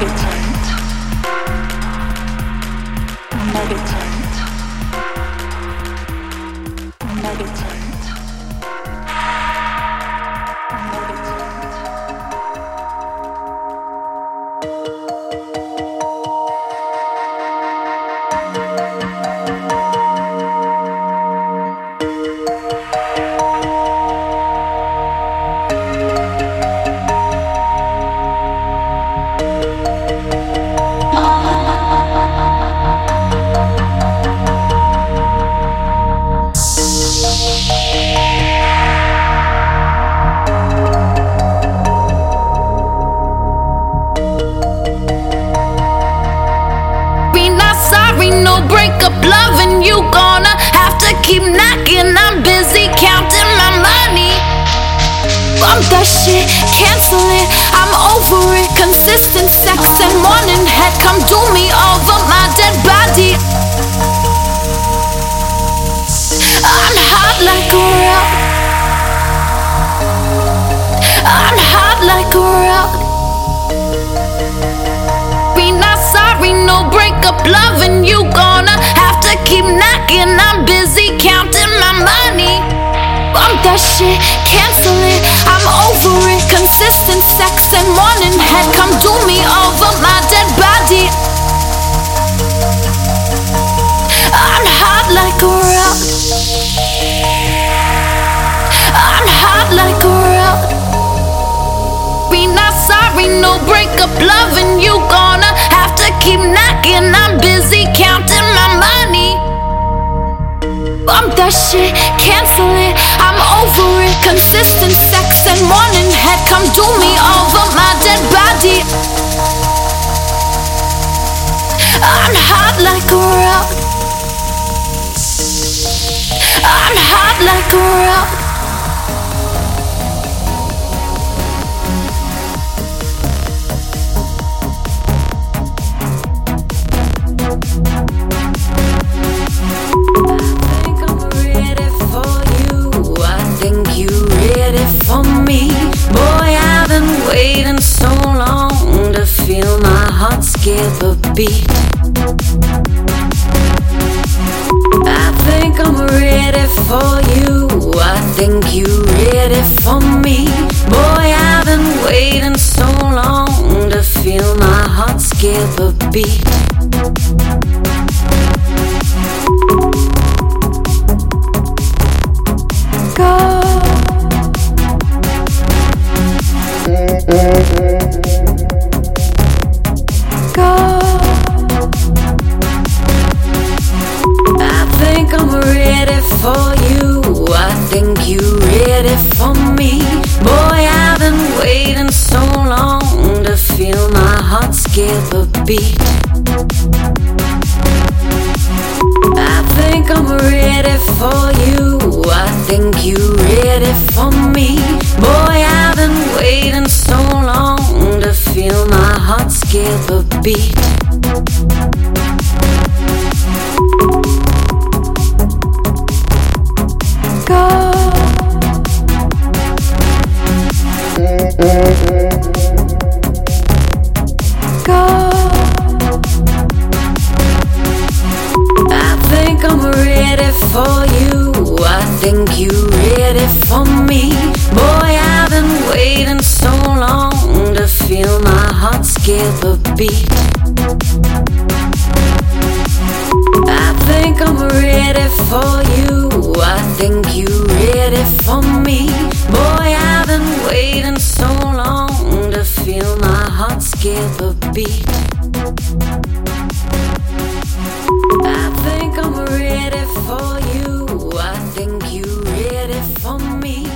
pocket. It. I'm over it. Consistent sex and morning head. Come do me over my dead body. I'm hot like a rock. I'm hot like a rock. Be not sorry, no breakup loving. You gonna have to keep knocking. I'm busy counting my money. Bump that shit, cancel it. I'm over sorry, up loving. You gonna have to keep knocking. I'm busy counting my money. Bump that shit, cancel it. I'm over it. Consistent sex and morning head. Come do me over my dead body. I'm hot like a rock. Skip a beat. I think I'm ready for you. I think you're ready for me. Boy, I've been waiting so long to feel my heart skip a beat. For you. I think you ready for me. Boy, I've been waiting so long to feel my heart skip a beat. I think I'm ready for you. I think you ready for me. Boy, I've been waiting so long to feel my heart skip a beat. Think you ready for me. Boy, I've been waiting so long to feel my heart skip a beat. I think I'm ready for you. I think you ready for me. Boy, I've been waiting so long to feel my heart skip a beat. For me.